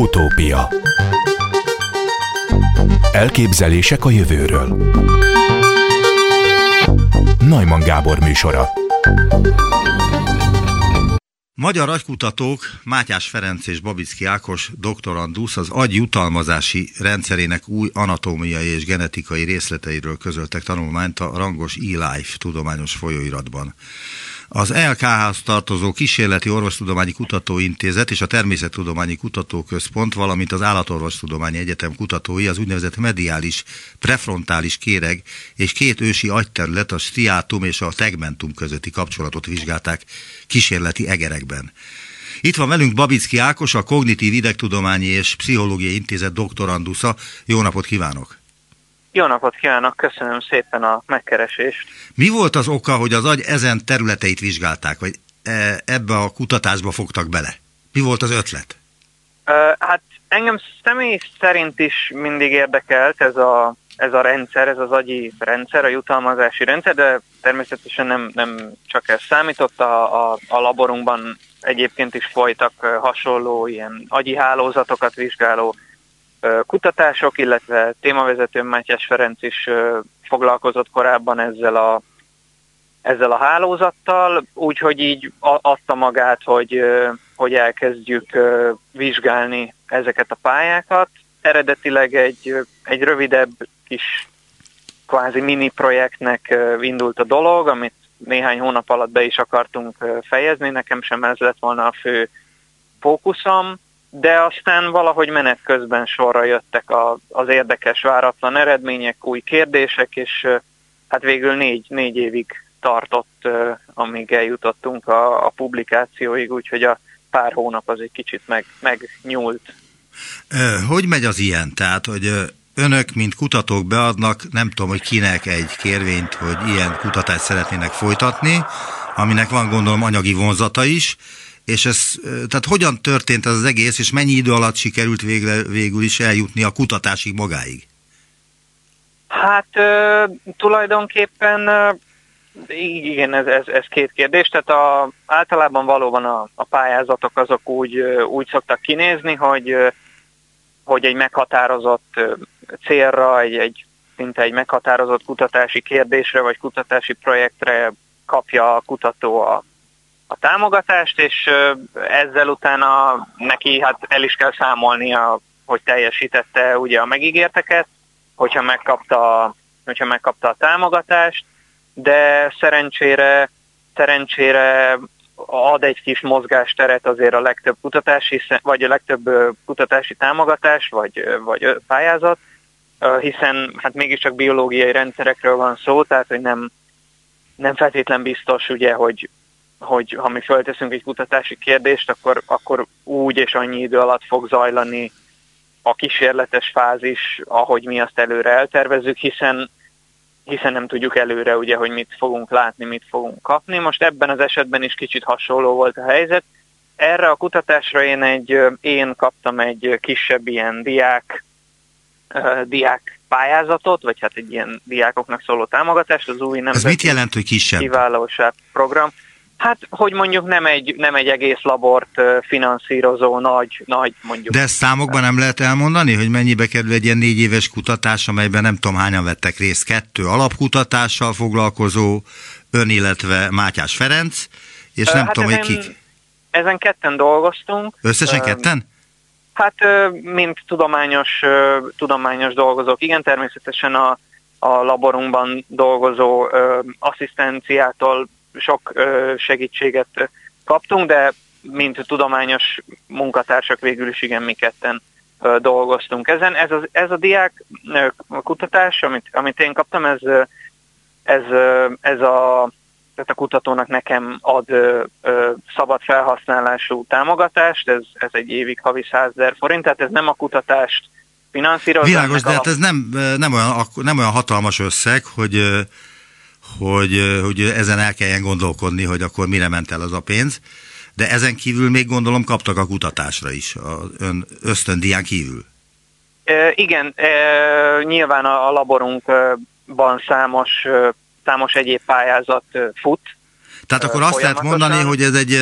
Utópia. Elképzelések a jövőről. Najman Gábor műsora. Magyar agykutatók Mátyás Ferenc és Babicki Ákos doktorandusz az agy jutalmazási rendszerének új anatómiai és genetikai részleteiről közöltek tanulmányt a rangos eLife tudományos folyóiratban. Az LKH-hoz tartozó Kísérleti Orvostudományi Kutatóintézet és a Természettudományi Kutatóközpont, valamint az Állatorvostudományi Egyetem kutatói az úgynevezett mediális, prefrontális kéreg és két ősi agyterület, a striátum és a tegmentum közötti kapcsolatot vizsgálták kísérleti egerekben. Itt van velünk Babicki Ákos, a Kognitív Idegtudományi és Pszichológiai Intézet doktorandusza. Jó napot kívánok! Jó napot kívánok, köszönöm szépen a megkeresést. Mi volt az oka, hogy az agy ezen területeit vizsgálták, vagy e, ebbe a kutatásba fogtak bele? Mi volt az ötlet? Hát engem személy szerint is mindig érdekelt ez a, ez a rendszer, ez az agyi rendszer, a jutalmazási rendszer, de természetesen nem, nem csak ez számított, a, a, a laborunkban egyébként is folytak hasonló ilyen agyi hálózatokat vizsgáló kutatások, illetve témavezető Mátyás Ferenc is foglalkozott korábban ezzel a, ezzel a hálózattal, úgyhogy így adta magát, hogy, hogy elkezdjük vizsgálni ezeket a pályákat. Eredetileg egy, egy rövidebb kis kvázi mini projektnek indult a dolog, amit néhány hónap alatt be is akartunk fejezni, nekem sem ez lett volna a fő fókuszom, de aztán valahogy menet közben sorra jöttek a, az érdekes, váratlan eredmények, új kérdések, és hát végül négy, négy évig tartott, amíg eljutottunk a, a publikációig, úgyhogy a pár hónap az egy kicsit meg, megnyúlt. Hogy megy az ilyen? Tehát, hogy önök, mint kutatók beadnak, nem tudom, hogy kinek egy kérvényt, hogy ilyen kutatást szeretnének folytatni, aminek van gondolom anyagi vonzata is, és ez, tehát hogyan történt ez az egész, és mennyi idő alatt sikerült végre, végül is eljutni a kutatásig magáig? Hát ö, tulajdonképpen igen, ez, ez, ez két kérdés. Tehát a, általában valóban a, a pályázatok azok úgy, úgy szoktak kinézni, hogy, hogy egy meghatározott célra, egy, egy szinte egy meghatározott kutatási kérdésre vagy kutatási projektre kapja a kutató a, a támogatást, és ezzel utána neki hát el is kell számolnia, hogy teljesítette ugye a megígérteket, hogyha megkapta, hogyha megkapta a támogatást, de szerencsére, szerencsére ad egy kis mozgásteret azért a legtöbb kutatási, vagy a legtöbb kutatási támogatás, vagy, vagy pályázat, hiszen hát mégiscsak biológiai rendszerekről van szó, tehát hogy nem, nem feltétlen biztos, ugye, hogy, hogy ha mi fölteszünk egy kutatási kérdést, akkor, akkor úgy és annyi idő alatt fog zajlani a kísérletes fázis, ahogy mi azt előre eltervezzük, hiszen hiszen nem tudjuk előre, ugye, hogy mit fogunk látni, mit fogunk kapni. Most ebben az esetben is kicsit hasonló volt a helyzet. Erre a kutatásra én, egy, én kaptam egy kisebb ilyen diák, diák pályázatot, vagy hát egy ilyen diákoknak szóló támogatást, az új nemzeti Ez mit jelent, hogy kisebb? kiválóság program. Hát, hogy mondjuk nem egy, nem egy egész labort finanszírozó nagy, nagy mondjuk. De ezt számokban nem lehet elmondani, hogy mennyibe kerül egy ilyen négy éves kutatás, amelyben nem tudom hányan vettek részt, kettő alapkutatással foglalkozó, ön, illetve Mátyás Ferenc, és nem hát tudom, ezen, hogy kik. Ezen ketten dolgoztunk. Összesen ketten? Hát, mint tudományos, tudományos dolgozók, igen, természetesen a, a laborunkban dolgozó asszisztenciától sok segítséget kaptunk, de mint tudományos munkatársak végül is igen, mi ketten dolgoztunk ezen. Ez, az, ez a diák kutatás, amit, amit én kaptam, ez, ez, ez a, tehát a kutatónak nekem ad ö, ö, szabad felhasználású támogatást, ez, ez egy évig havi 100 ezer forint, tehát ez nem a kutatást finanszírozza. Világos, de hát ez nem, nem, olyan, nem olyan hatalmas összeg, hogy hogy, hogy ezen el kelljen gondolkodni, hogy akkor mire ment el az a pénz. De ezen kívül még gondolom kaptak a kutatásra is, az ön ösztöndián kívül. E, igen, e, nyilván a, a laborunkban számos, számos egyéb pályázat fut. Tehát akkor azt lehet mondani, hogy ez egy,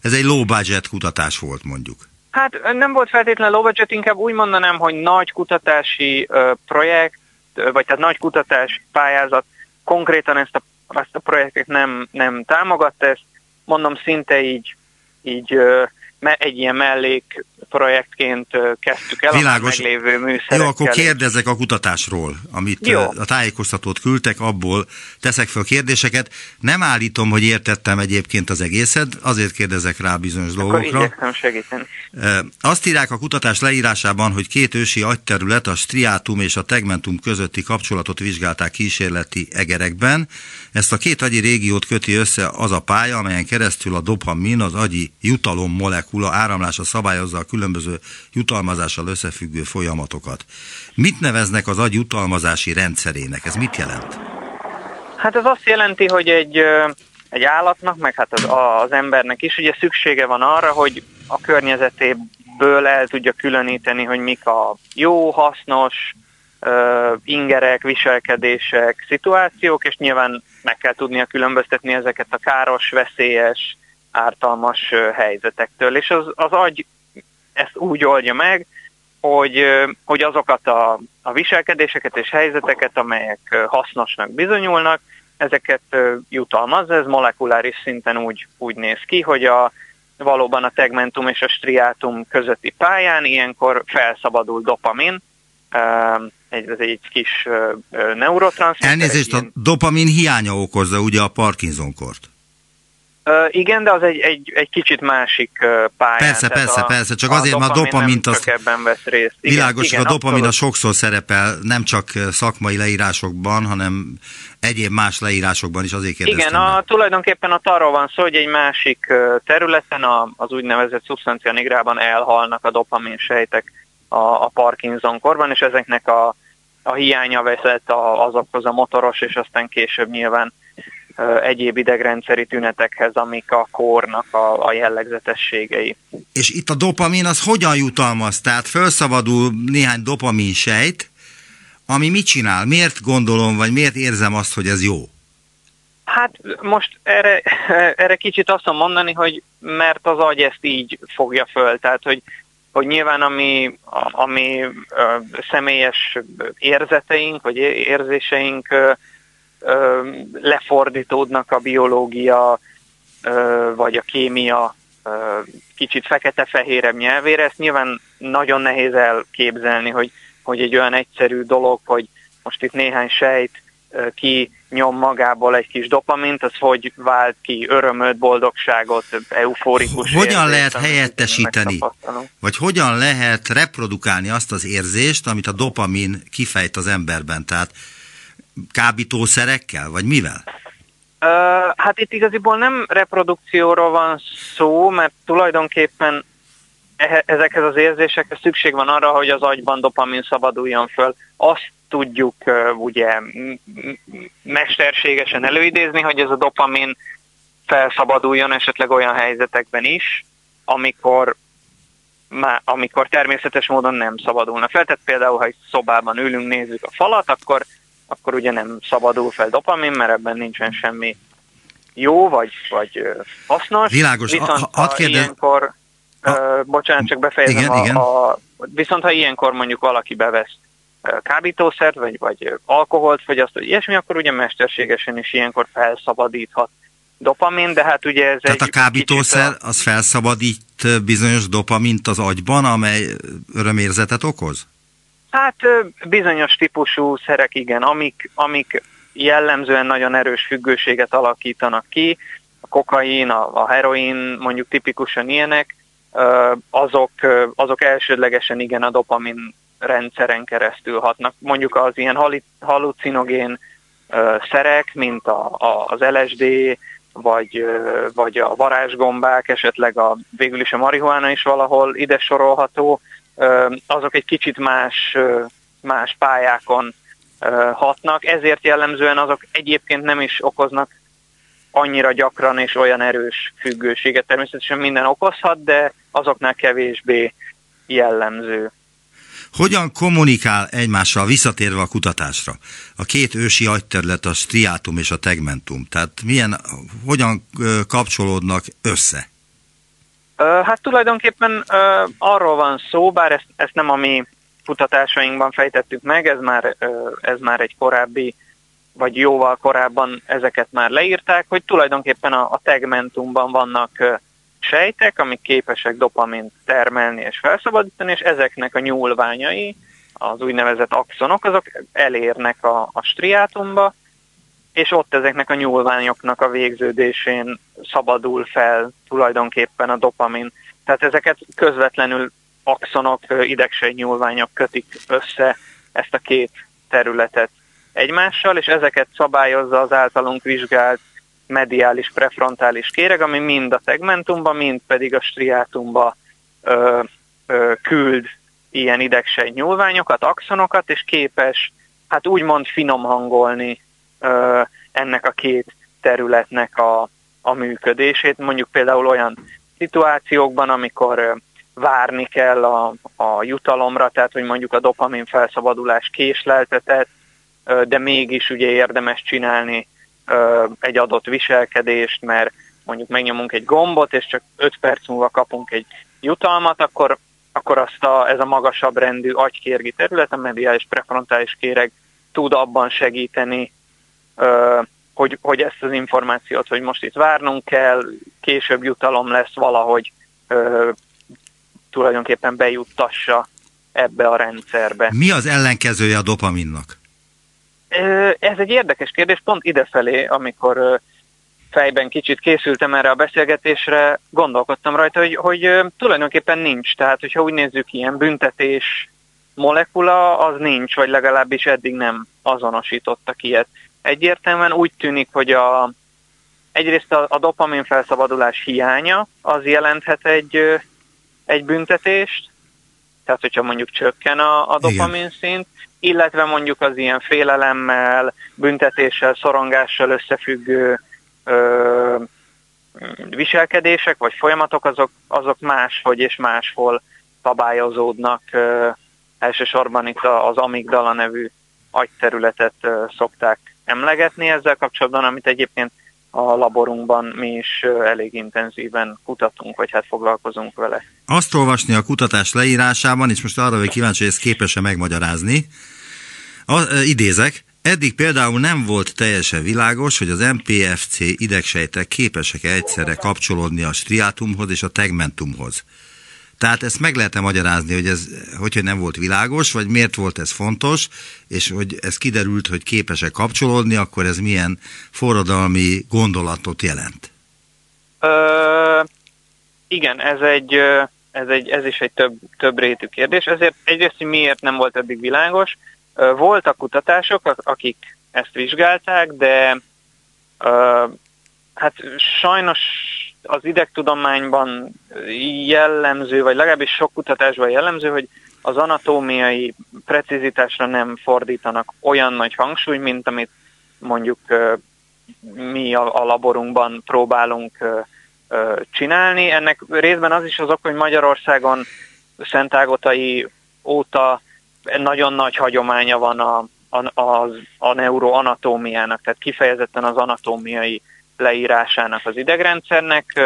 ez egy low budget kutatás volt mondjuk. Hát nem volt feltétlenül low budget, inkább úgy mondanám, hogy nagy kutatási projekt, vagy tehát nagy kutatási pályázat konkrétan ezt a, ezt a projektet nem, nem támogatta, ezt mondom szinte így, így egy ilyen mellék projektként kezdtük el Világos. a meglévő műszerekkel. Jó, akkor kérdezek a kutatásról, amit Jó. a tájékoztatót küldtek, abból teszek fel kérdéseket. Nem állítom, hogy értettem egyébként az egészet, azért kérdezek rá bizonyos akkor dolgokra. Akkor segíteni. Azt írják a kutatás leírásában, hogy két ősi agyterület, a striátum és a tegmentum közötti kapcsolatot vizsgálták kísérleti egerekben. Ezt a két agyi régiót köti össze az a pálya, amelyen keresztül a dopamin, az agyi jutalom molekula áramlása szabályozza a különböző jutalmazással összefüggő folyamatokat. Mit neveznek az agy jutalmazási rendszerének? Ez mit jelent? Hát ez azt jelenti, hogy egy, egy állatnak, meg hát az, az embernek is ugye szüksége van arra, hogy a környezetéből el tudja különíteni, hogy mik a jó, hasznos, ingerek, viselkedések, szituációk, és nyilván meg kell tudnia különböztetni ezeket a káros, veszélyes, ártalmas helyzetektől. És az, az agy ezt úgy oldja meg, hogy, hogy azokat a, a viselkedéseket és helyzeteket, amelyek hasznosnak bizonyulnak, ezeket jutalmaz. Ez molekuláris szinten úgy, úgy néz ki, hogy a, valóban a tegmentum és a striátum közötti pályán ilyenkor felszabadul dopamin, egy, ez egy kis neurotranszmitter. Elnézést, a dopamin hiánya okozza ugye a Parkinson-kort. Uh, igen, de az egy, egy, egy kicsit másik pálya. Persze, persze, a, persze, csak azért, mert a dopamint azt... ebben vesz részt. Igen, világos, igen, a dopamin a sokszor szerepel, nem csak szakmai leírásokban, hanem egyéb más leírásokban is azért kérdeztem. Igen, a, tulajdonképpen a arról van szó, hogy egy másik területen, a, az úgynevezett szubstancia nigrában elhalnak a dopamin sejtek a, a Parkinson korban, és ezeknek a, a hiánya vezet azokhoz a motoros, és aztán később nyilván egyéb idegrendszeri tünetekhez, amik a kórnak a, a jellegzetességei. És itt a dopamin az hogyan jutalmaz? Tehát felszabadul néhány dopamin sejt, ami mit csinál? Miért gondolom, vagy miért érzem azt, hogy ez jó? Hát most erre, erre kicsit azt mondani, hogy mert az agy ezt így fogja föl, tehát hogy, hogy nyilván ami, ami személyes érzeteink, vagy érzéseink ö, lefordítódnak a biológia vagy a kémia kicsit fekete-fehérebb nyelvére. Ezt nyilván nagyon nehéz elképzelni, hogy, hogy egy olyan egyszerű dolog, hogy most itt néhány sejt ki nyom magából egy kis dopamint, az hogy vált ki örömöt, boldogságot, euforikus Hogyan érzést, lehet helyettesíteni, vagy hogyan lehet reprodukálni azt az érzést, amit a dopamin kifejt az emberben? Tehát kábítószerekkel, vagy mivel? Uh, hát itt igaziból nem reprodukcióról van szó, mert tulajdonképpen ezekhez az érzésekhez szükség van arra, hogy az agyban dopamin szabaduljon föl. Azt tudjuk uh, ugye mesterségesen előidézni, hogy ez a dopamin felszabaduljon esetleg olyan helyzetekben is, amikor má, amikor természetes módon nem szabadulna fel. Tehát például, ha egy szobában ülünk, nézzük a falat, akkor akkor ugye nem szabadul fel dopamin, mert ebben nincsen semmi jó vagy, vagy hasznos. Világos. Viszont ha, ha kérdez... ilyenkor, a... uh, bocsánat, csak befejezem, igen, a, igen. A, viszont ha ilyenkor mondjuk valaki bevesz kábítószert, vagy, vagy alkoholt vagy ilyesmi, akkor ugye mesterségesen is ilyenkor felszabadíthat dopamin, de hát ugye ez Tehát egy a kábítószer az felszabadít bizonyos dopamint az agyban, amely örömérzetet okoz? Hát bizonyos típusú szerek igen, amik, amik jellemzően nagyon erős függőséget alakítanak ki, a kokain, a, a heroin mondjuk tipikusan ilyenek, azok, azok elsődlegesen igen a dopamin rendszeren keresztül hatnak. Mondjuk az ilyen halucinogén szerek, mint a, a, az LSD, vagy, vagy a varázsgombák, esetleg a, végül is a marihuána is valahol ide sorolható, azok egy kicsit más, más pályákon hatnak, ezért jellemzően azok egyébként nem is okoznak annyira gyakran és olyan erős függőséget. Természetesen minden okozhat, de azoknál kevésbé jellemző. Hogyan kommunikál egymással visszatérve a kutatásra? A két ősi agyterület, a striátum és a tegmentum. Tehát milyen, hogyan kapcsolódnak össze? Hát tulajdonképpen arról van szó, bár ezt, ezt nem a mi kutatásainkban fejtettük meg, ez már, ez már egy korábbi, vagy jóval korábban ezeket már leírták, hogy tulajdonképpen a, a tegmentumban vannak sejtek, amik képesek dopamint termelni és felszabadítani, és ezeknek a nyúlványai, az úgynevezett axonok, azok elérnek a, a striátumba, és ott ezeknek a nyúlványoknak a végződésén szabadul fel tulajdonképpen a dopamin. Tehát ezeket közvetlenül axonok, idegsej nyúlványok kötik össze ezt a két területet egymással, és ezeket szabályozza az általunk vizsgált mediális prefrontális kéreg, ami mind a tegmentumba, mind pedig a striátumba ö, ö, küld ilyen idegsej nyúlványokat, axonokat, és képes hát úgymond finom hangolni ennek a két területnek a, a működését. Mondjuk például olyan szituációkban, amikor várni kell a, a jutalomra, tehát hogy mondjuk a dopamin felszabadulás késleltetett, de mégis ugye érdemes csinálni egy adott viselkedést, mert mondjuk megnyomunk egy gombot, és csak 5 perc múlva kapunk egy jutalmat, akkor, akkor azt a, ez a magasabb rendű agykérgi terület, a mediális prefrontális kéreg tud abban segíteni, hogy, hogy ezt az információt, hogy most itt várnunk kell, később jutalom lesz valahogy tulajdonképpen bejuttassa ebbe a rendszerbe. Mi az ellenkezője a dopaminnak? Ez egy érdekes kérdés, pont idefelé, amikor fejben kicsit készültem erre a beszélgetésre, gondolkodtam rajta, hogy, hogy tulajdonképpen nincs. Tehát, hogyha úgy nézzük, ilyen büntetés molekula, az nincs, vagy legalábbis eddig nem azonosítottak ilyet. Egyértelműen úgy tűnik, hogy a, egyrészt a, a dopamin felszabadulás hiánya az jelenthet egy, egy büntetést, tehát hogyha mondjuk csökken a, a dopamin szint, illetve mondjuk az ilyen félelemmel, büntetéssel, szorongással összefüggő ö, viselkedések vagy folyamatok, azok, azok máshogy és máshol szabályozódnak. Ö, elsősorban itt az amigdala nevű agyterületet ö, szokták emlegetni ezzel kapcsolatban, amit egyébként a laborunkban mi is elég intenzíven kutatunk, vagy hát foglalkozunk vele. Azt olvasni a kutatás leírásában, és most arra vagy kíváncsi, hogy ezt képes-e megmagyarázni, a, idézek, Eddig például nem volt teljesen világos, hogy az MPFC idegsejtek képesek-e egyszerre kapcsolódni a striátumhoz és a tegmentumhoz. Tehát ezt meg lehet magyarázni, hogy ez hogy nem volt világos, vagy miért volt ez fontos, és hogy ez kiderült, hogy képesek kapcsolódni, akkor ez milyen forradalmi gondolatot jelent? Ö, igen, ez egy, ez, egy, ez is egy több, több rétű kérdés. Ezért egyrészt, hogy miért nem volt eddig világos, voltak kutatások, akik ezt vizsgálták, de hát sajnos az idegtudományban jellemző, vagy legalábbis sok kutatásban jellemző, hogy az anatómiai precizitásra nem fordítanak olyan nagy hangsúly, mint amit mondjuk mi a, laborunkban próbálunk csinálni. Ennek részben az is az ok, hogy Magyarországon Szentágotai óta nagyon nagy hagyománya van a, a, a, a neuroanatómiának, tehát kifejezetten az anatómiai leírásának az idegrendszernek,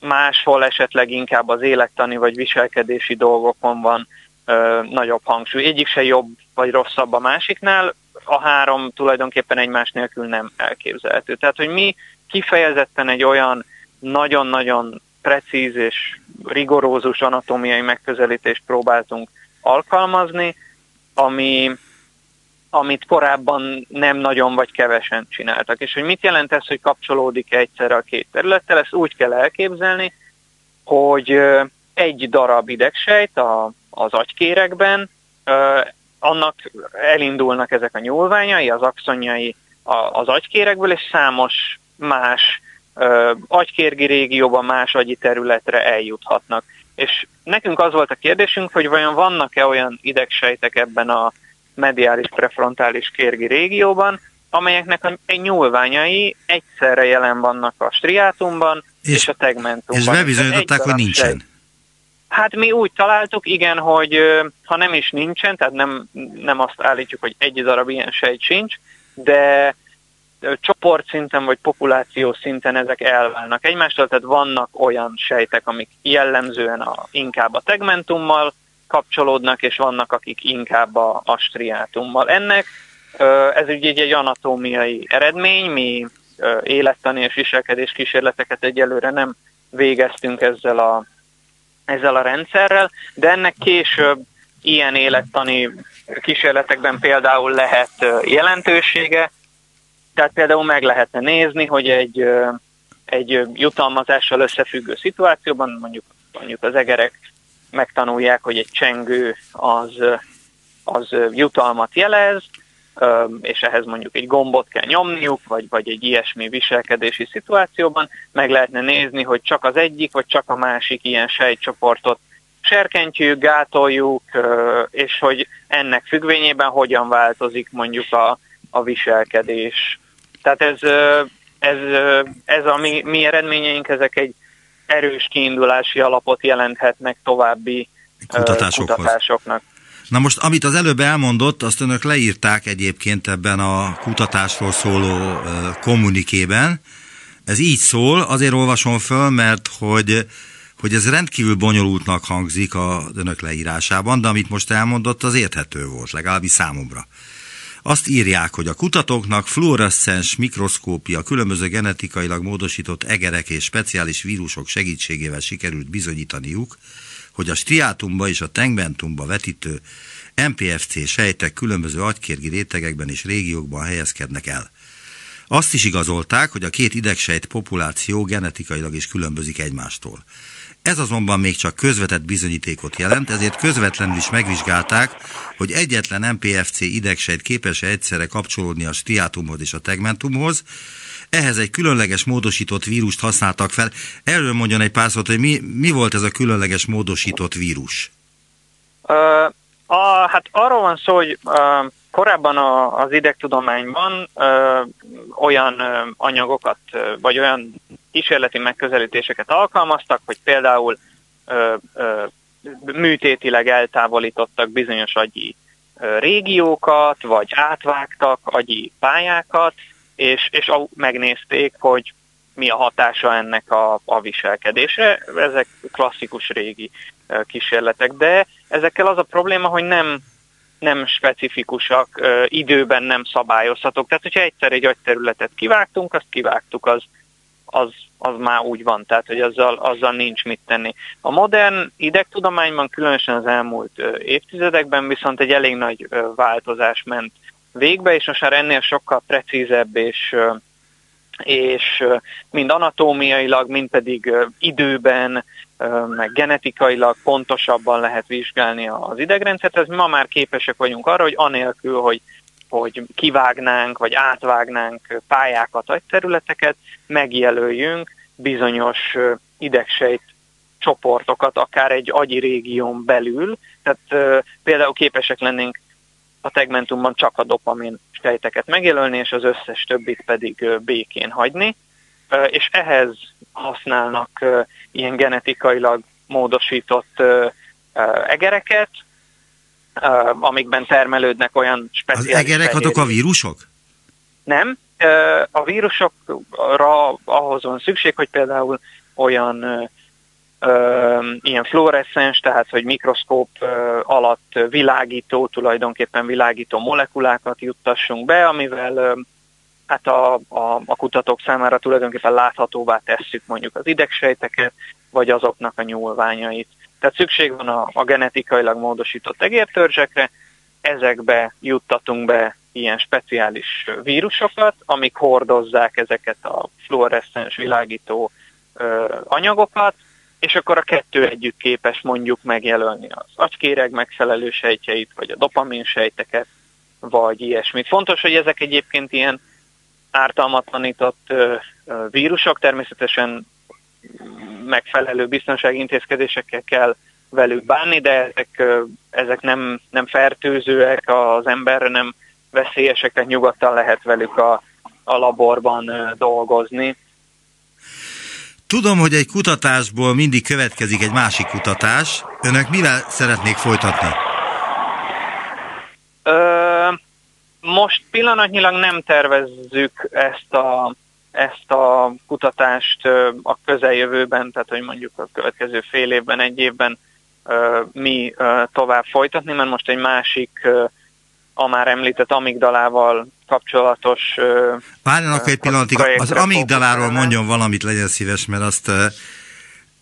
máshol esetleg inkább az élettani vagy viselkedési dolgokon van nagyobb hangsúly. Egyik se jobb vagy rosszabb a másiknál, a három tulajdonképpen egymás nélkül nem elképzelhető. Tehát, hogy mi kifejezetten egy olyan nagyon-nagyon precíz és rigorózus anatómiai megközelítést próbáltunk alkalmazni, ami, amit korábban nem nagyon vagy kevesen csináltak. És hogy mit jelent ez, hogy kapcsolódik -e egyszerre a két területtel, ezt úgy kell elképzelni, hogy egy darab idegsejt a, az agykérekben, annak elindulnak ezek a nyúlványai, az axonjai az agykérekből, és számos más agykérgi régióban, más agyi területre eljuthatnak. És nekünk az volt a kérdésünk, hogy vajon vannak-e olyan idegsejtek ebben a mediális prefrontális kérgi régióban, amelyeknek a nyúlványai egyszerre jelen vannak a striátumban és, és a tegmentumban. És bebizonyították, hogy nincsen. Sejt. Hát mi úgy találtuk, igen, hogy ha nem is nincsen, tehát nem, nem azt állítjuk, hogy egy darab ilyen sejt sincs, de csoportszinten vagy populáció szinten ezek elválnak egymástól, tehát vannak olyan sejtek, amik jellemzően a, inkább a tegmentummal kapcsolódnak, és vannak, akik inkább a, a striátummal. Ennek ez ugye egy, egy anatómiai eredmény, mi élettani és viselkedés kísérleteket egyelőre nem végeztünk ezzel a, ezzel a rendszerrel, de ennek később ilyen élettani kísérletekben például lehet jelentősége, tehát például meg lehetne nézni, hogy egy, egy jutalmazással összefüggő szituációban, mondjuk, mondjuk az egerek megtanulják, hogy egy csengő az, az jutalmat jelez, és ehhez mondjuk egy gombot kell nyomniuk, vagy, vagy egy ilyesmi viselkedési szituációban, meg lehetne nézni, hogy csak az egyik, vagy csak a másik ilyen sejtcsoportot serkentjük, gátoljuk, és hogy ennek függvényében hogyan változik mondjuk a, a viselkedés. Tehát ez, ez, ez a mi, mi eredményeink, ezek egy erős kiindulási alapot jelenthetnek további kutatásoknak. Na most, amit az előbb elmondott, azt önök leírták egyébként ebben a kutatásról szóló kommunikében. Ez így szól, azért olvasom föl, mert hogy, hogy ez rendkívül bonyolultnak hangzik a önök leírásában, de amit most elmondott, az érthető volt, legalábbis számomra. Azt írják, hogy a kutatóknak fluoreszcens mikroszkópia különböző genetikailag módosított egerek és speciális vírusok segítségével sikerült bizonyítaniuk, hogy a striátumba és a tengbentumba vetítő MPFC sejtek különböző agykérgi rétegekben és régiókban helyezkednek el. Azt is igazolták, hogy a két idegsejt populáció genetikailag is különbözik egymástól. Ez azonban még csak közvetett bizonyítékot jelent, ezért közvetlenül is megvizsgálták, hogy egyetlen MPFC idegsejt képes-e egyszerre kapcsolódni a striátumhoz és a tegmentumhoz, ehhez egy különleges módosított vírust használtak fel. Erről mondjon egy pár szót, hogy mi, mi volt ez a különleges módosított vírus? Uh, a, hát arról van szó, hogy uh, korábban a, az idegtudományban uh, olyan uh, anyagokat, vagy olyan kísérleti megközelítéseket alkalmaztak, hogy például uh, uh, műtétileg eltávolítottak bizonyos agyi uh, régiókat, vagy átvágtak agyi pályákat, és, és megnézték, hogy mi a hatása ennek a, a viselkedésre. Ezek klasszikus régi kísérletek, de ezekkel az a probléma, hogy nem, nem specifikusak, időben nem szabályozhatók. Tehát, hogyha egyszer egy agyterületet kivágtunk, azt kivágtuk, az, az, az már úgy van, tehát, hogy azzal, azzal nincs mit tenni. A modern idegtudományban, különösen az elmúlt évtizedekben viszont egy elég nagy változás ment végbe, és most már ennél sokkal precízebb és, és mind anatómiailag, mind pedig időben, meg genetikailag pontosabban lehet vizsgálni az idegrendszert. Ez ma már képesek vagyunk arra, hogy anélkül, hogy hogy kivágnánk, vagy átvágnánk pályákat, vagy területeket, megjelöljünk bizonyos idegsejt csoportokat, akár egy agyi régión belül. Tehát például képesek lennénk a tegmentumban csak a dopamin sejteket megjelölni, és az összes többit pedig békén hagyni, és ehhez használnak ilyen genetikailag módosított egereket, amikben termelődnek olyan speciális... Az egerek azok a vírusok? Nem. A vírusokra ahhoz van szükség, hogy például olyan ilyen fluoreszens, tehát hogy mikroszkóp alatt világító, tulajdonképpen világító molekulákat juttassunk be, amivel hát a, a, a kutatók számára tulajdonképpen láthatóvá tesszük mondjuk az idegsejteket, vagy azoknak a nyúlványait. Tehát szükség van a, a genetikailag módosított egértörzsekre, ezekbe juttatunk be ilyen speciális vírusokat, amik hordozzák ezeket a fluoreszcens világító ö, anyagokat, és akkor a kettő együtt képes mondjuk megjelölni az agykéreg megfelelő sejtjeit, vagy a dopamin sejteket, vagy ilyesmit. Fontos, hogy ezek egyébként ilyen ártalmatlanított vírusok, természetesen megfelelő biztonsági intézkedésekkel kell velük bánni, de ezek, ezek nem, nem fertőzőek, az emberre nem veszélyesek, tehát nyugodtan lehet velük a, a laborban dolgozni. Tudom, hogy egy kutatásból mindig következik egy másik kutatás. Önök mivel szeretnék folytatni? Ö, most pillanatnyilag nem tervezzük ezt a, ezt a kutatást a közeljövőben, tehát hogy mondjuk a következő fél évben, egy évben mi tovább folytatni, mert most egy másik a már említett amigdalával kapcsolatos... Várjanak egy pillanatig, az amigdaláról mondjon valamit, legyen szíves, mert azt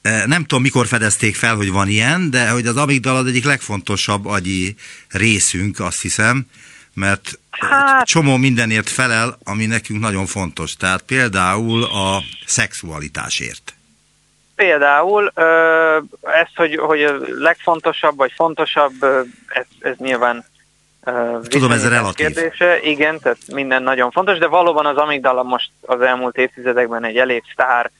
nem tudom, mikor fedezték fel, hogy van ilyen, de hogy az amigdala az egyik legfontosabb agyi részünk, azt hiszem, mert hát... csomó mindenért felel, ami nekünk nagyon fontos. Tehát például a szexualitásért. Például ez, hogy, hogy a legfontosabb vagy fontosabb, ez, ez nyilván Tudom, ez relatív. Kérdése. Igen, tehát minden nagyon fontos, de valóban az amigdala most az elmúlt évtizedekben egy elég sztár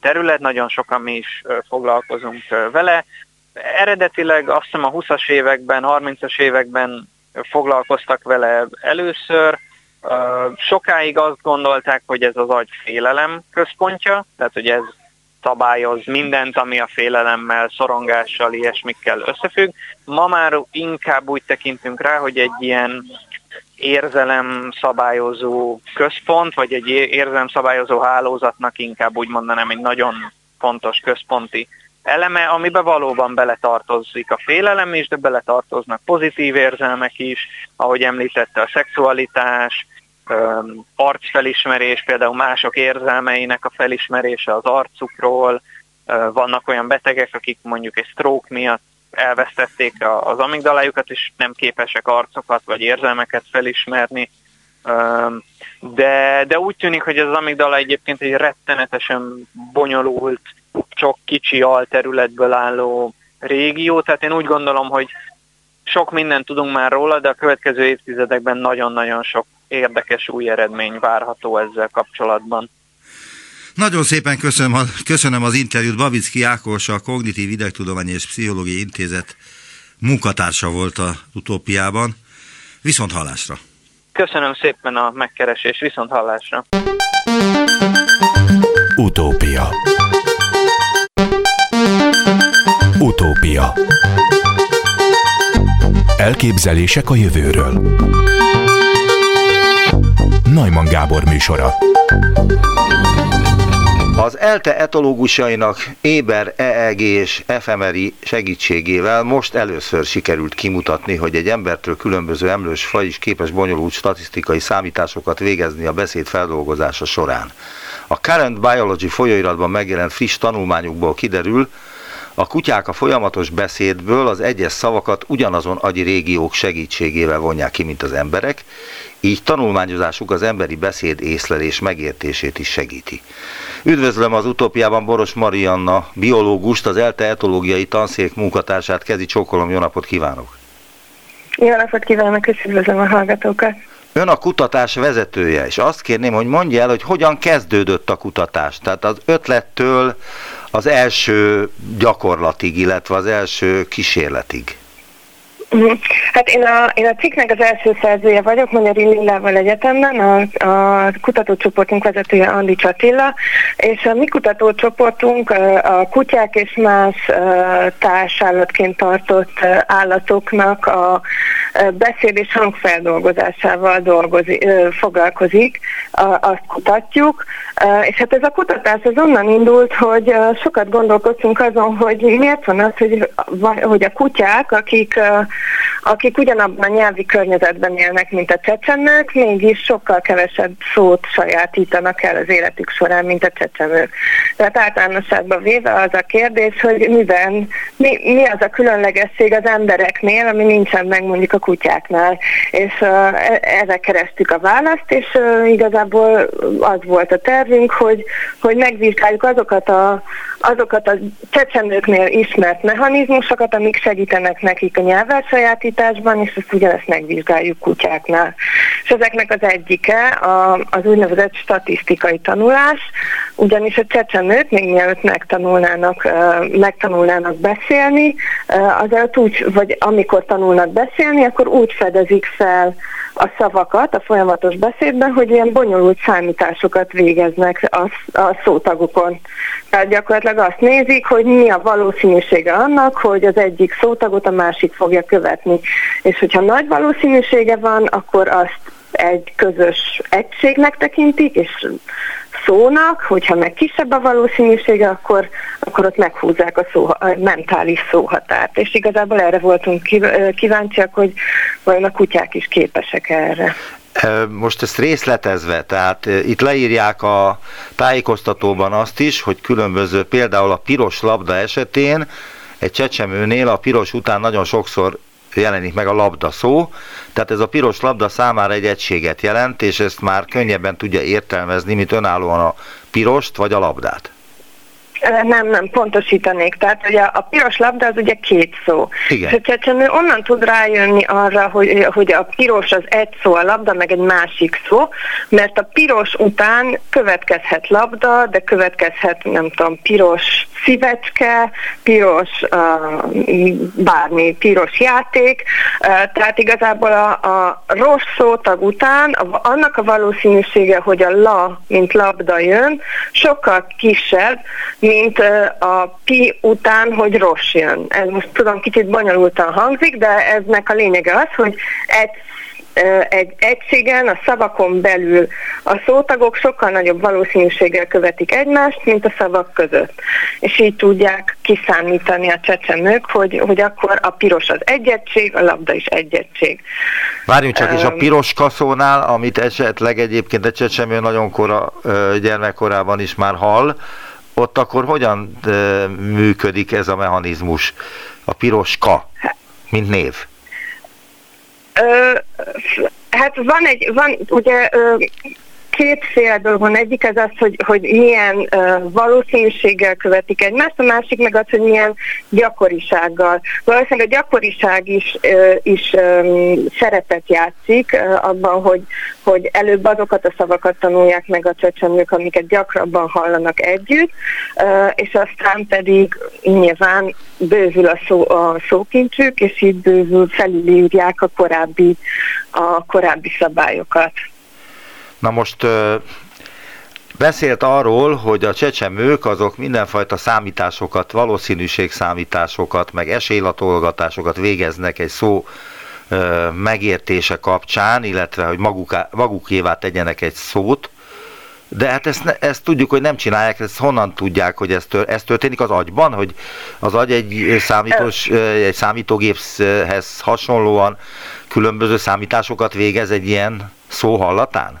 terület, nagyon sokan mi is foglalkozunk vele. Eredetileg azt hiszem a 20-as években, 30-as években foglalkoztak vele először. Sokáig azt gondolták, hogy ez az agy félelem központja, tehát hogy ez szabályoz mindent, ami a félelemmel, szorongással, ilyesmikkel összefügg. Ma már inkább úgy tekintünk rá, hogy egy ilyen érzelem szabályozó központ, vagy egy érzelem szabályozó hálózatnak inkább úgy mondanám egy nagyon fontos központi eleme, amiben valóban beletartozik a félelem is, de beletartoznak pozitív érzelmek is, ahogy említette a szexualitás, arcfelismerés, például mások érzelmeinek a felismerése az arcukról, vannak olyan betegek, akik mondjuk egy stroke miatt elvesztették az amigdalájukat, és nem képesek arcokat vagy érzelmeket felismerni. De, de úgy tűnik, hogy az amigdala egyébként egy rettenetesen bonyolult, sok kicsi alterületből álló régió, tehát én úgy gondolom, hogy sok mindent tudunk már róla, de a következő évtizedekben nagyon-nagyon sok érdekes új eredmény várható ezzel kapcsolatban. Nagyon szépen köszönöm, köszönöm az interjút. Babicki Ákos, a Kognitív Idegtudományi és Pszichológiai Intézet munkatársa volt a utópiában. Viszont hallásra! Köszönöm szépen a megkeresés, viszont hallásra! Utópia Utópia Elképzelések a jövőről Najman Gábor műsora. Az ELTE etológusainak Éber, EEG és FMRI segítségével most először sikerült kimutatni, hogy egy embertől különböző emlős faj is képes bonyolult statisztikai számításokat végezni a beszéd feldolgozása során. A Current Biology folyóiratban megjelent friss tanulmányukból kiderül, a kutyák a folyamatos beszédből az egyes szavakat ugyanazon agyi régiók segítségével vonják ki, mint az emberek, így tanulmányozásuk az emberi beszéd észlelés megértését is segíti. Üdvözlöm az utópiában Boros Marianna, biológust, az ELTE etológiai tanszék munkatársát, kezi csókolom, jó napot kívánok! Jó napot kívánok, és üdvözlöm a hallgatókat! Ön a kutatás vezetője, és azt kérném, hogy mondja el, hogy hogyan kezdődött a kutatás. Tehát az ötlettől az első gyakorlatig, illetve az első kísérletig. Mhm. Hát én a, én a cikknek az első szerzője vagyok, Magyari Lillával Egyetemben, a, a kutatócsoportunk vezetője Andi Csatilla, és a mi kutatócsoportunk a kutyák és más társállatként tartott állatoknak a beszéd és hangfeldolgozásával dolgozik, foglalkozik, azt kutatjuk, és hát ez a kutatás az onnan indult, hogy sokat gondolkoztunk azon, hogy miért van az, hogy, hogy a kutyák, akik akik ugyanabban a nyelvi környezetben élnek, mint a csecsemők, mégis sokkal kevesebb szót sajátítanak el az életük során, mint a csecsemők. Tehát általánosságban véve az a kérdés, hogy miben, mi, mi az a különlegesség az embereknél, ami nincsen meg mondjuk a kutyáknál. És uh, erre kerestük a választ, és uh, igazából az volt a tervünk, hogy, hogy megvizsgáljuk azokat a, azokat a csecsemőknél ismert mechanizmusokat, amik segítenek nekik a nyelvvel sajátításban, és ezt ugyanezt megvizsgáljuk kutyáknál. És ezeknek az egyike a, az úgynevezett statisztikai tanulás, ugyanis a csecsemők még mielőtt megtanulnának, megtanulnának beszélni, azért úgy, vagy amikor tanulnak beszélni, akkor úgy fedezik fel a szavakat a folyamatos beszédben, hogy ilyen bonyolult számításokat végeznek a, a szótagokon. Tehát gyakorlatilag azt nézik, hogy mi a valószínűsége annak, hogy az egyik szótagot a másik fogja követni. És hogyha nagy valószínűsége van, akkor azt egy közös egységnek tekintik, és szónak, hogyha meg kisebb a valószínűsége, akkor, akkor ott meghúzzák a, szó, a mentális szóhatárt. És igazából erre voltunk kíváncsiak, hogy vajon a kutyák is képesek erre. Most ezt részletezve, tehát itt leírják a tájékoztatóban azt is, hogy különböző, például a piros labda esetén egy csecsemőnél a piros után nagyon sokszor jelenik meg a labda szó, tehát ez a piros labda számára egy egységet jelent, és ezt már könnyebben tudja értelmezni, mint önállóan a pirost vagy a labdát. Nem, nem, pontosítanék. Tehát hogy a, a piros labda az ugye két szó. Igen. És a csecsemő onnan tud rájönni arra, hogy, hogy a piros az egy szó, a labda meg egy másik szó, mert a piros után következhet labda, de következhet, nem tudom, piros szívecske, piros uh, bármi, piros játék. Uh, tehát igazából a, a rossz szótag után a, annak a valószínűsége, hogy a la, mint labda jön, sokkal kisebb, mint a pi után, hogy rossz jön. Ez most tudom, kicsit bonyolultan hangzik, de eznek a lényege az, hogy egy egy egységen, a szavakon belül a szótagok sokkal nagyobb valószínűséggel követik egymást, mint a szavak között. És így tudják kiszámítani a csecsemők, hogy, hogy akkor a piros az egy egység, a labda is egy egység. Várjunk csak, um, és a piros kaszónál, amit esetleg egyébként egy csecsemő nagyon kora gyermekkorában is már hall, ott akkor hogyan működik ez a mechanizmus, a piroska, mint név? Ö, hát van egy, van ugye ö, kétféle dolog van. Egyik az az, hogy, hogy milyen uh, valószínűséggel követik egymást, a másik meg az, hogy milyen gyakorisággal. Valószínűleg a gyakoriság is, uh, is um, szerepet játszik uh, abban, hogy, hogy előbb azokat a szavakat tanulják meg a csecsemők, amiket gyakrabban hallanak együtt, uh, és aztán pedig nyilván bővül a, szó, a szókincsük, és így bővül felülírják a korábbi, a korábbi szabályokat. Na most beszélt arról, hogy a csecsemők azok mindenfajta számításokat, valószínűségszámításokat, meg esélylatolgatásokat végeznek egy szó megértése kapcsán, illetve hogy maguk, magukévá tegyenek egy szót, de hát ezt, ezt tudjuk, hogy nem csinálják, ezt honnan tudják, hogy ez, tör, ez történik az agyban, hogy az agy egy, számítós, egy számítógéphez hasonlóan különböző számításokat végez egy ilyen szó hallatán?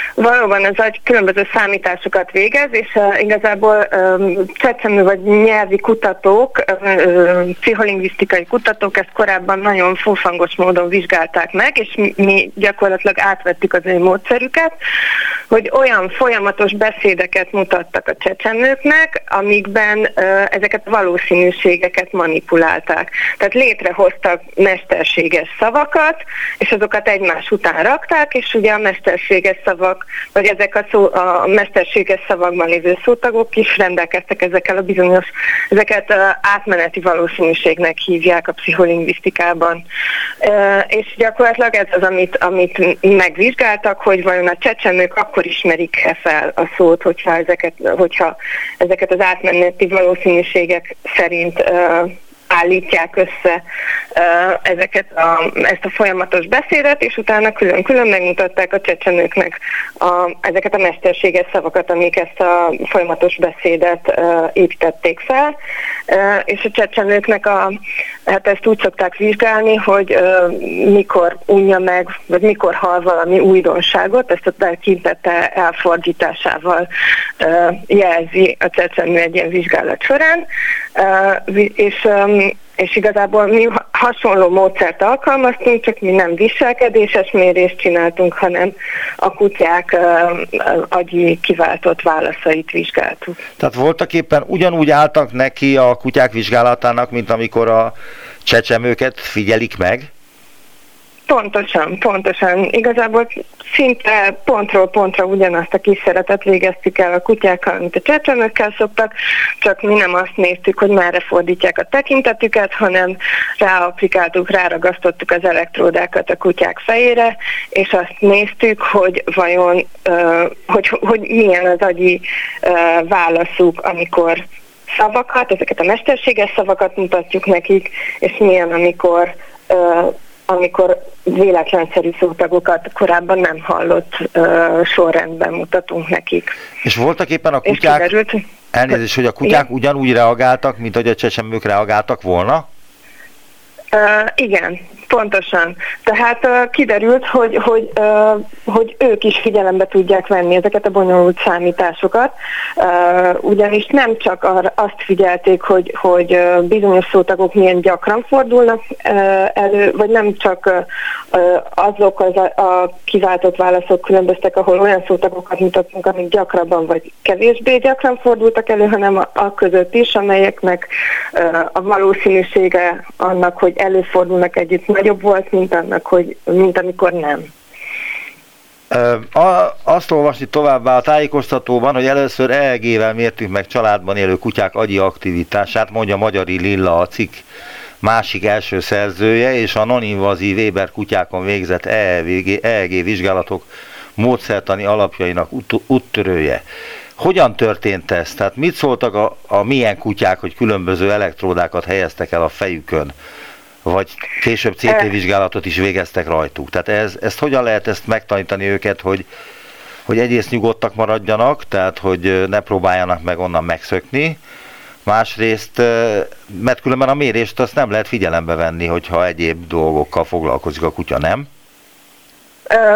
Valóban az agy különböző számításokat végez, és uh, igazából um, csecsemő vagy nyelvi kutatók, uh, pszicholingvisztikai kutatók ezt korábban nagyon fúfangos módon vizsgálták meg, és mi, gyakorlatilag átvettük az ő módszerüket, hogy olyan folyamatos beszédeket mutattak a csecsemőknek, amikben uh, ezeket valószínűségeket manipulálták. Tehát létrehoztak mesterséges szavakat, és azokat egymás után rakták, és ugye a mesterséges szavak vagy ezek a, szó, a mesterséges szavakban lévő szótagok is rendelkeztek ezekkel a bizonyos, ezeket átmeneti valószínűségnek hívják a pszicholingvisztikában. És gyakorlatilag ez az, amit, amit megvizsgáltak, hogy vajon a csecsemők akkor ismerik-e fel a szót, hogyha ezeket, hogyha ezeket az átmeneti valószínűségek szerint állítják össze ezeket a, ezt a folyamatos beszédet, és utána külön-külön megmutatták a csecsemőknek a, ezeket a mesterséges szavakat, amik ezt a folyamatos beszédet építették fel, és a csecsemőknek a, hát ezt úgy szokták vizsgálni, hogy uh, mikor unja meg, vagy mikor hal valami újdonságot, ezt a tekintete elfordításával uh, jelzi a csecsemő egy ilyen vizsgálat során, uh, és um, és igazából mi hasonló módszert alkalmaztunk, csak mi nem viselkedéses mérést csináltunk, hanem a kutyák agyi kiváltott válaszait vizsgáltuk. Tehát voltak éppen ugyanúgy álltak neki a kutyák vizsgálatának, mint amikor a csecsemőket figyelik meg? Pontosan, pontosan. Igazából szinte pontról pontra ugyanazt a kis szeretet végeztük el a kutyákkal, mint a csecsemőkkel szoktak, csak mi nem azt néztük, hogy merre fordítják a tekintetüket, hanem ráaplikáltuk, ráragasztottuk az elektródákat a kutyák fejére, és azt néztük, hogy vajon, hogy, hogy milyen az agyi válaszuk, amikor szavakat, ezeket a mesterséges szavakat mutatjuk nekik, és milyen, amikor amikor véletlenszerű szótagokat korábban nem hallott uh, sorrendben mutatunk nekik. És voltak éppen a kutyák, kiderült, elnézést, hogy a kutyák igen? ugyanúgy reagáltak, mint hogy a csecsemők reagáltak volna? Uh, igen, pontosan. Tehát uh, kiderült, hogy, hogy, uh, hogy ők is figyelembe tudják venni ezeket a bonyolult számításokat, uh, ugyanis nem csak ar- azt figyelték, hogy, hogy uh, bizonyos szótagok milyen gyakran fordulnak uh, elő, vagy nem csak uh, azok az a, a kiváltott válaszok különböztek, ahol olyan szótagokat mutattunk, amik gyakrabban vagy kevésbé gyakran fordultak elő, hanem a, a között is, amelyeknek uh, a valószínűsége annak, hogy előfordulnak együtt nagyobb volt, mint annak, hogy, mint amikor nem. A, azt olvasni továbbá a tájékoztatóban, hogy először EEG-vel mértük meg családban élő kutyák agyi aktivitását, mondja Magyari Lilla a cikk másik első szerzője, és a non-invazív Weber kutyákon végzett EEG, EEG vizsgálatok módszertani alapjainak ut- úttörője. Hogyan történt ez? Tehát mit szóltak a, a milyen kutyák, hogy különböző elektródákat helyeztek el a fejükön? Vagy később CT vizsgálatot is végeztek rajtuk. Tehát ez, ezt hogyan lehet ezt megtanítani őket, hogy, hogy egyrészt nyugodtak maradjanak, tehát hogy ne próbáljanak meg onnan megszökni, másrészt, mert különben a mérést azt nem lehet figyelembe venni, hogyha egyéb dolgokkal foglalkozik a kutya, nem?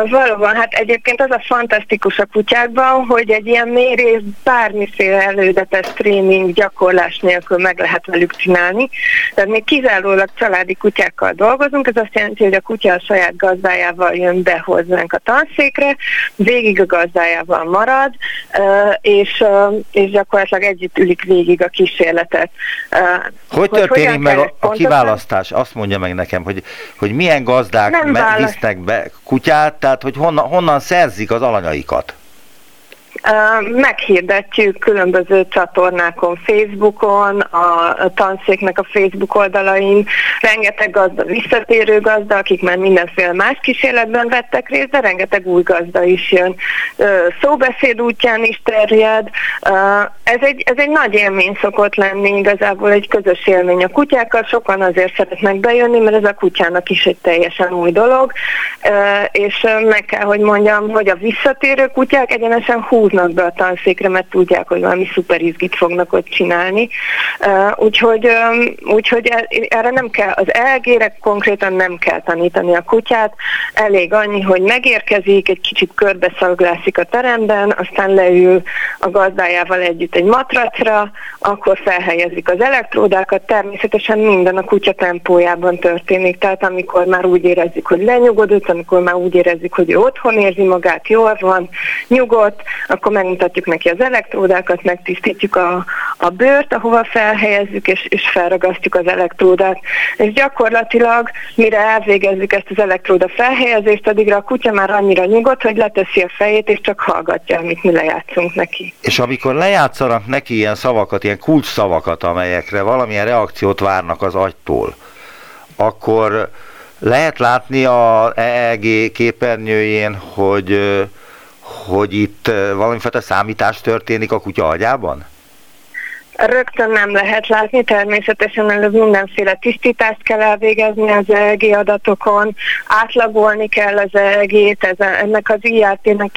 Valóban, hát egyébként az a fantasztikus a kutyákban, hogy egy ilyen mérés bármiféle előzetes tréning, gyakorlás nélkül meg lehet velük csinálni. Tehát még kizárólag családi kutyákkal dolgozunk, ez azt jelenti, hogy a kutya a saját gazdájával jön be hozzánk a tanszékre, végig a gazdájával marad, és, és gyakorlatilag együtt ülik végig a kísérletet. Hogy, hogy történik meg a, a kiválasztás? Azt mondja meg nekem, hogy, hogy milyen gazdák visznek be kutyát, tehát, hogy honnan, honnan szerzik az alanyaikat? Meghirdetjük különböző csatornákon, Facebookon, a tanszéknek a Facebook oldalain, rengeteg gazda, visszatérő gazda, akik már mindenféle más kísérletben vettek részt, de rengeteg új gazda is jön. Szóbeszéd útján is terjed. Ez egy, ez egy nagy élmény szokott lenni, igazából egy közös élmény a kutyákkal, sokan azért szeretnek bejönni, mert ez a kutyának is egy teljesen új dolog, és meg kell, hogy mondjam, hogy a visszatérő kutyák egyenesen húz húznak be a tanszékre, mert tudják, hogy valami szuper izgit fognak ott csinálni. Úgyhogy, úgyhogy e, erre nem kell, az elgére konkrétan nem kell tanítani a kutyát, elég annyi, hogy megérkezik, egy kicsit körbeszalglászik a teremben, aztán leül a gazdájával együtt egy matracra, akkor felhelyezik az elektródákat, természetesen minden a kutya tempójában történik, tehát amikor már úgy érezzük, hogy lenyugodott, amikor már úgy érezzük, hogy ő otthon érzi magát, jól van, nyugodt, akkor megmutatjuk neki az elektródákat, megtisztítjuk a, a bőrt, ahova felhelyezzük, és, és felragasztjuk az elektródát. És gyakorlatilag, mire elvégezzük ezt az elektróda felhelyezést, addigra a kutya már annyira nyugodt, hogy leteszi a fejét, és csak hallgatja, amit mi lejátszunk neki. És amikor lejátszanak neki ilyen szavakat, ilyen kulcs szavakat, amelyekre valamilyen reakciót várnak az agytól, akkor lehet látni a EEG képernyőjén, hogy hogy itt valamifajta számítás történik a kutya agyában? Rögtön nem lehet látni, természetesen előbb mindenféle tisztítást kell elvégezni az EEG adatokon, átlagolni kell az EEG-t, ennek az IRT-nek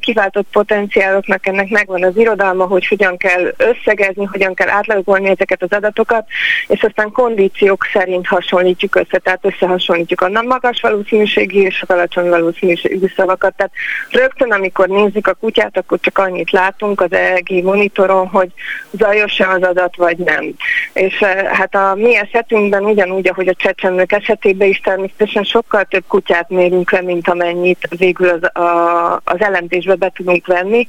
kiváltott, potenciáloknak ennek megvan az irodalma, hogy hogyan kell összegezni, hogyan kell átlagolni ezeket az adatokat, és aztán kondíciók szerint hasonlítjuk össze, tehát összehasonlítjuk a magas valószínűségi és az alacsony valószínűségű szavakat. Tehát rögtön, amikor nézzük a kutyát, akkor csak annyit látunk az EEG monitoron, hogy zajos pontos az adat, vagy nem. És eh, hát a mi esetünkben ugyanúgy, ahogy a csecsemők esetében is természetesen sokkal több kutyát mérünk le, mint amennyit végül az, a, az elemzésbe be tudunk venni,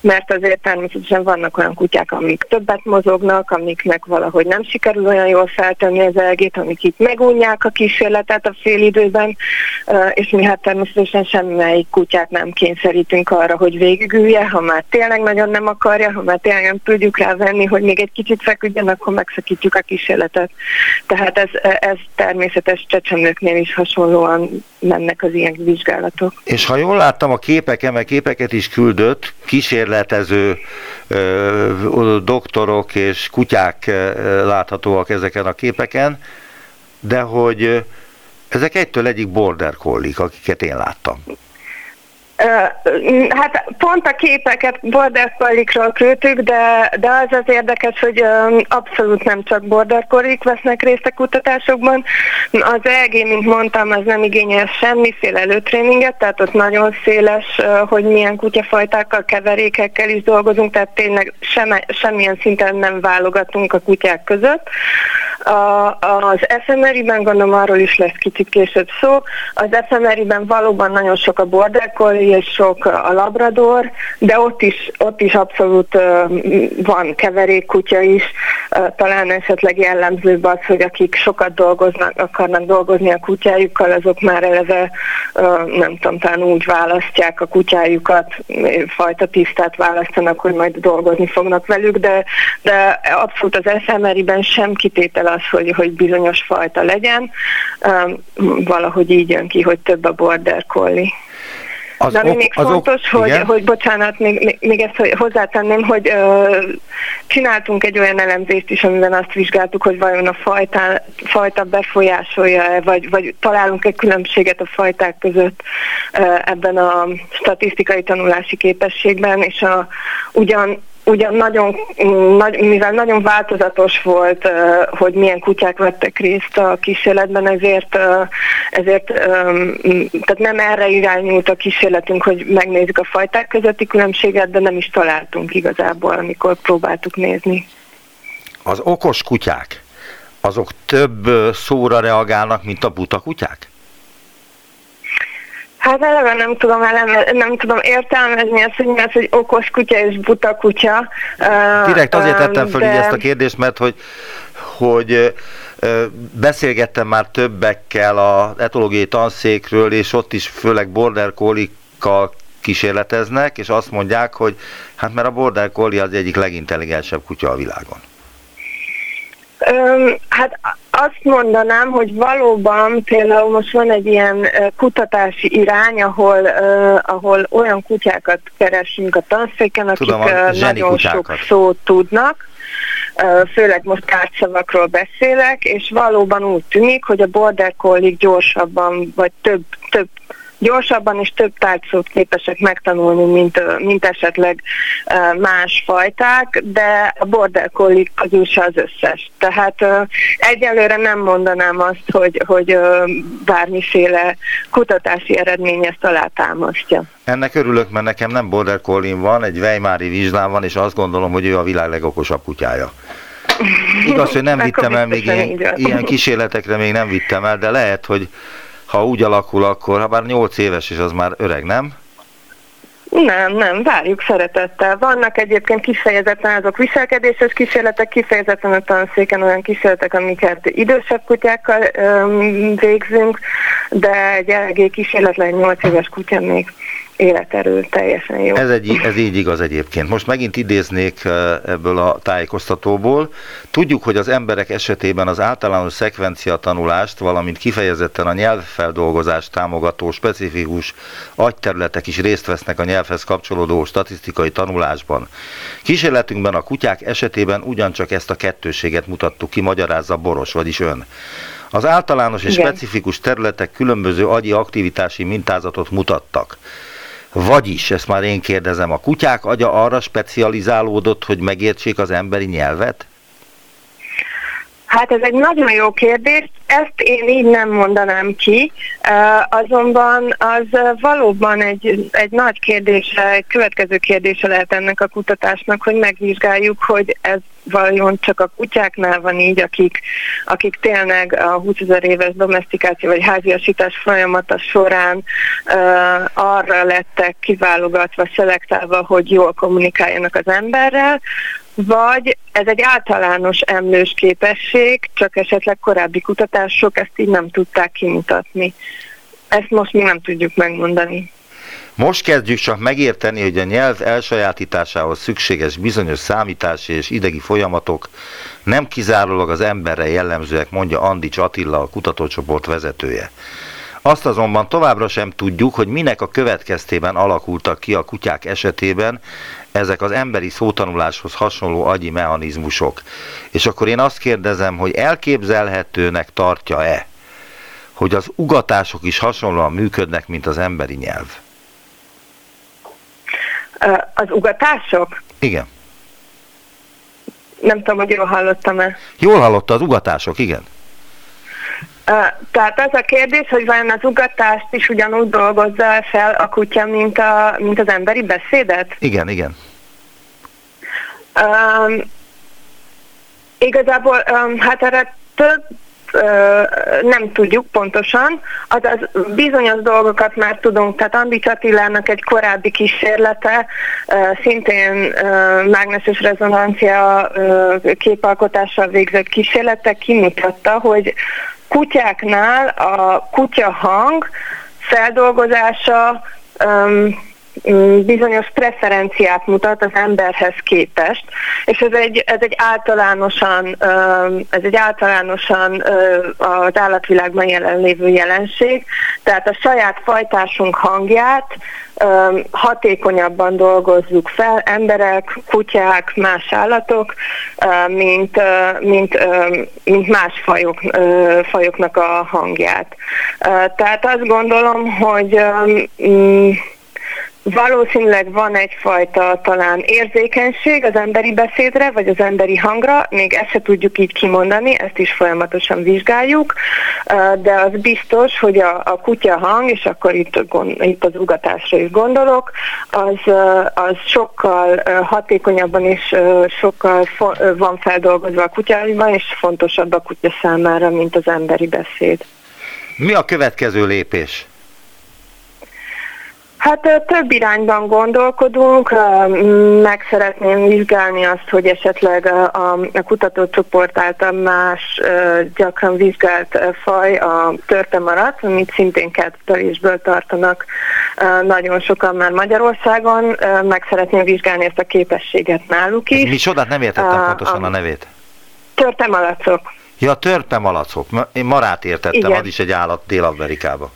mert azért természetesen vannak olyan kutyák, amik többet mozognak, amiknek valahogy nem sikerül olyan jól feltenni az elgét, amik itt megunják a kísérletet a félidőben, eh, és mi hát természetesen semmelyik kutyát nem kényszerítünk arra, hogy végigülje, ha már tényleg nagyon nem akarja, ha már tényleg nem tudjuk rá hogy hogy még egy kicsit feküdjön, akkor megszakítjuk a kísérletet. Tehát ez, ez természetes csecsemőknél is hasonlóan mennek az ilyen vizsgálatok. És ha jól láttam a képeken, mert képeket is küldött, kísérletező ö, doktorok és kutyák láthatóak ezeken a képeken, de hogy Ezek egytől egyik border collik, akiket én láttam. Hát pont a képeket border collie küldtük, de, de az az érdekes, hogy abszolút nem csak border collie vesznek részt a kutatásokban. Az EG, mint mondtam, az nem igényel semmiféle előtréninget, tehát ott nagyon széles, hogy milyen kutyafajtákkal, keverékekkel is dolgozunk, tehát tényleg sem, semmilyen szinten nem válogatunk a kutyák között. A, az FMRI-ben gondolom arról is lesz kicsit később szó. Az FMRI-ben valóban nagyon sok a border collie, és sok a labrador, de ott is, ott is abszolút van keverékkutya is, talán esetleg jellemzőbb az, hogy akik sokat dolgoznak, akarnak dolgozni a kutyájukkal, azok már eleve nem tudom, talán úgy választják a kutyájukat, fajta tisztát választanak, hogy majd dolgozni fognak velük, de, de abszolút az SMRI-ben sem kitétel az, hogy, hogy bizonyos fajta legyen, valahogy így jön ki, hogy több a border collie. Az De ami ok, még az fontos, ok, hogy, hogy bocsánat, még, még, még ezt hozzátenném, hogy ö, csináltunk egy olyan elemzést is, amiben azt vizsgáltuk, hogy vajon a fajta, fajta befolyásolja-e, vagy, vagy találunk egy különbséget a fajták között ö, ebben a statisztikai tanulási képességben, és a, ugyan ugyan nagyon, nagy, mivel nagyon változatos volt, hogy milyen kutyák vettek részt a kísérletben, ezért, ezért tehát nem erre irányult a kísérletünk, hogy megnézzük a fajták közötti különbséget, de nem is találtunk igazából, amikor próbáltuk nézni. Az okos kutyák, azok több szóra reagálnak, mint a buta kutyák? Hát eleve nem tudom, eleme, nem tudom értelmezni ezt, hogy mi az, hogy okos kutya és buta kutya. Direkt azért tettem föl de... ezt a kérdést, mert hogy, hogy beszélgettem már többekkel a etológiai tanszékről, és ott is főleg border collie kísérleteznek, és azt mondják, hogy hát mert a border collie az egyik legintelligensebb kutya a világon. Öm, hát azt mondanám, hogy valóban például most van egy ilyen kutatási irány, ahol, uh, ahol olyan kutyákat keresünk a tanszéken, akik Tudom, uh, nagyon kutyákat. sok szót tudnak, uh, főleg most kártyavakról beszélek, és valóban úgy tűnik, hogy a border collie gyorsabban, vagy több, több gyorsabban és több tárgyszót képesek megtanulni, mint, mint esetleg más fajták, de a border collie közül se az összes. Tehát egyelőre nem mondanám azt, hogy, hogy bármiféle kutatási eredmény ezt alátámasztja. Ennek örülök, mert nekem nem border collie van, egy Weimári vizsgám van, és azt gondolom, hogy ő a világ legokosabb kutyája. Igaz, hogy nem vittem el még ilyen, ilyen kísérletekre, még nem vittem el, de lehet, hogy ha úgy alakul, akkor, ha bár 8 éves, és az már öreg, nem? Nem, nem, várjuk szeretettel. Vannak egyébként kifejezetten azok viselkedéses kísérletek, kifejezetten a tanszéken olyan kísérletek, amiket idősebb kutyákkal öm, végzünk, de egy eléggé kísérletlen 8 éves kutya még életerő teljesen jó. Ez, egy, ez így igaz egyébként. Most megint idéznék ebből a tájékoztatóból. Tudjuk, hogy az emberek esetében az általános szekvencia tanulást, valamint kifejezetten a nyelvfeldolgozást támogató specifikus agyterületek is részt vesznek a nyelvhez kapcsolódó statisztikai tanulásban. Kísérletünkben a kutyák esetében ugyancsak ezt a kettőséget mutattuk ki, magyarázza Boros, vagyis ön. Az általános és Igen. specifikus területek különböző agyi aktivitási mintázatot mutattak. Vagyis, ezt már én kérdezem, a kutyák agya arra specializálódott, hogy megértsék az emberi nyelvet? Hát ez egy nagyon jó kérdés, ezt én így nem mondanám ki, azonban az valóban egy, egy nagy kérdése, egy következő kérdése lehet ennek a kutatásnak, hogy megvizsgáljuk, hogy ez vajon csak a kutyáknál van így, akik, akik tényleg a 20 ezer éves domestikáció vagy háziasítás folyamata során uh, arra lettek kiválogatva, szelektálva, hogy jól kommunikáljanak az emberrel, vagy ez egy általános emlős képesség, csak esetleg korábbi kutatások ezt így nem tudták kimutatni. Ezt most mi nem tudjuk megmondani. Most kezdjük csak megérteni, hogy a nyelv elsajátításához szükséges bizonyos számítási és idegi folyamatok nem kizárólag az emberre jellemzőek, mondja Andics Attila, a kutatócsoport vezetője. Azt azonban továbbra sem tudjuk, hogy minek a következtében alakultak ki a kutyák esetében ezek az emberi szótanuláshoz hasonló agyi mechanizmusok. És akkor én azt kérdezem, hogy elképzelhetőnek tartja-e, hogy az ugatások is hasonlóan működnek, mint az emberi nyelv. Az ugatások? Igen. Nem tudom, hogy jól hallottam-e. Jól hallotta az ugatások, igen. Tehát az a kérdés, hogy vajon az ugatást is ugyanúgy dolgozza fel a kutya, mint, a, mint az emberi beszédet? Igen, igen. Um, igazából, um, hát erre több nem tudjuk pontosan, azaz bizonyos dolgokat már tudunk, tehát Andi Csatilának egy korábbi kísérlete, szintén mágneses rezonancia képalkotással végzett kísérlete kimutatta, hogy kutyáknál a kutya hang feldolgozása bizonyos preferenciát mutat az emberhez képest, és ez egy, ez egy általánosan, ez egy általánosan az állatvilágban jelenlévő jelenség, tehát a saját fajtásunk hangját hatékonyabban dolgozzuk fel, emberek, kutyák, más állatok, mint, mint, mint más fajok, fajoknak a hangját. Tehát azt gondolom, hogy mm, Valószínűleg van egyfajta talán érzékenység az emberi beszédre, vagy az emberi hangra, még ezt se tudjuk így kimondani, ezt is folyamatosan vizsgáljuk, de az biztos, hogy a, a kutya hang, és akkor itt, itt az ugatásra is gondolok, az, az sokkal hatékonyabban és sokkal van feldolgozva a kutyában, és fontosabb a kutya számára, mint az emberi beszéd. Mi a következő lépés? Hát több irányban gondolkodunk, meg szeretném vizsgálni azt, hogy esetleg a, a kutatócsoport által más gyakran vizsgált faj a törtemarat, amit szintén kerttelésből tartanak nagyon sokan már Magyarországon. Meg szeretném vizsgálni ezt a képességet náluk is. Mi csodát nem értettem pontosan a, a nevét. Törtemalacok. Ja, törpemalacok. Én marát értettem, Igen. az is egy állat Dél-Amerikában.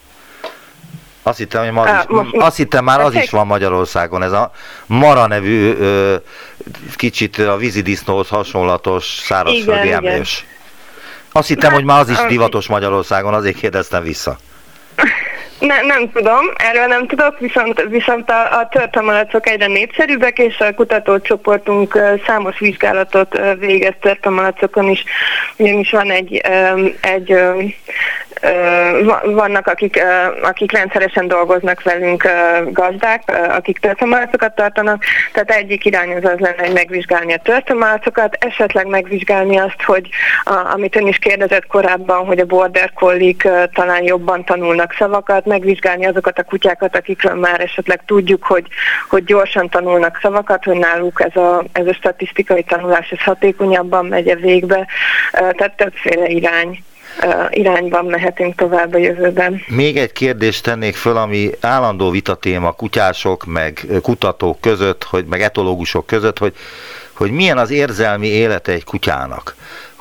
Azt hittem, hogy ma az is, azt hittem már az is van Magyarországon, ez a Mara nevű ö, kicsit a vízidisznóhoz hasonlatos szárazföldi emlős. Azt hittem, hogy már az is divatos Magyarországon, azért kérdeztem vissza. Ne, nem tudom, erről nem tudok, viszont, viszont a, a törpemalacok egyre népszerűbbek, és a kutatócsoportunk számos vizsgálatot végez törpemalacokon is, ugyanis van egy, egy vannak, akik, akik rendszeresen dolgoznak velünk gazdák, akik törpemalacokat tartanak, tehát egyik irány az az lenne, hogy megvizsgálni a törpemalacokat, esetleg megvizsgálni azt, hogy amit ön is kérdezett korábban, hogy a border collie talán jobban tanulnak szavakat, megvizsgálni azokat a kutyákat, akikről már esetleg tudjuk, hogy, hogy gyorsan tanulnak szavakat, hogy náluk ez a, ez a statisztikai tanulás ez hatékonyabban megy a végbe, tehát többféle irány irányban mehetünk tovább a jövőben. Még egy kérdést tennék föl, ami állandó vitatéma kutyások, meg kutatók között, hogy, meg etológusok között, hogy, hogy milyen az érzelmi élete egy kutyának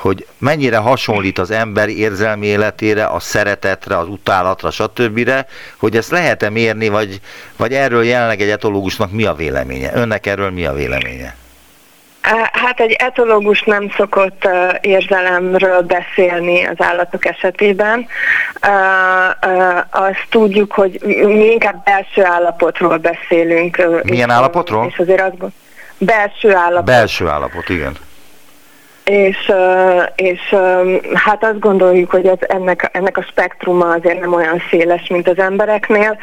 hogy mennyire hasonlít az ember érzelmi életére, a szeretetre, az utálatra, stb., hogy ezt lehet-e mérni, vagy, vagy erről jelenleg egy etológusnak mi a véleménye? Önnek erről mi a véleménye? Hát egy etológus nem szokott érzelemről beszélni az állatok esetében. Azt tudjuk, hogy mi inkább belső állapotról beszélünk. Milyen állapotról? És azért azt belső állapot. Belső állapot, igen és, és hát azt gondoljuk, hogy ez, ennek, ennek a spektruma azért nem olyan széles, mint az embereknél,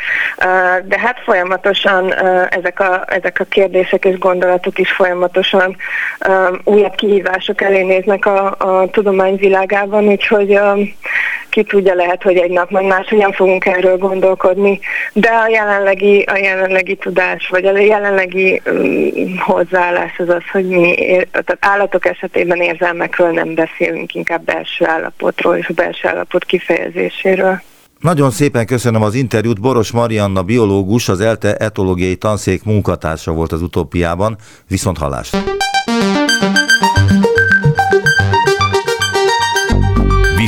de hát folyamatosan ezek a, ezek a kérdések és gondolatok is folyamatosan újabb kihívások elé néznek a, a tudomány világában, úgyhogy ki tudja, lehet, hogy egy nap majd máshogyan fogunk erről gondolkodni, de a jelenlegi, a jelenlegi tudás, vagy a jelenlegi um, hozzáállás az az, hogy mi tehát állatok esetében érzelmekről nem beszélünk, inkább belső állapotról és a belső állapot kifejezéséről. Nagyon szépen köszönöm az interjút. Boros Marianna, biológus, az ELTE etológiai tanszék munkatársa volt az utópiában. Viszont hallás.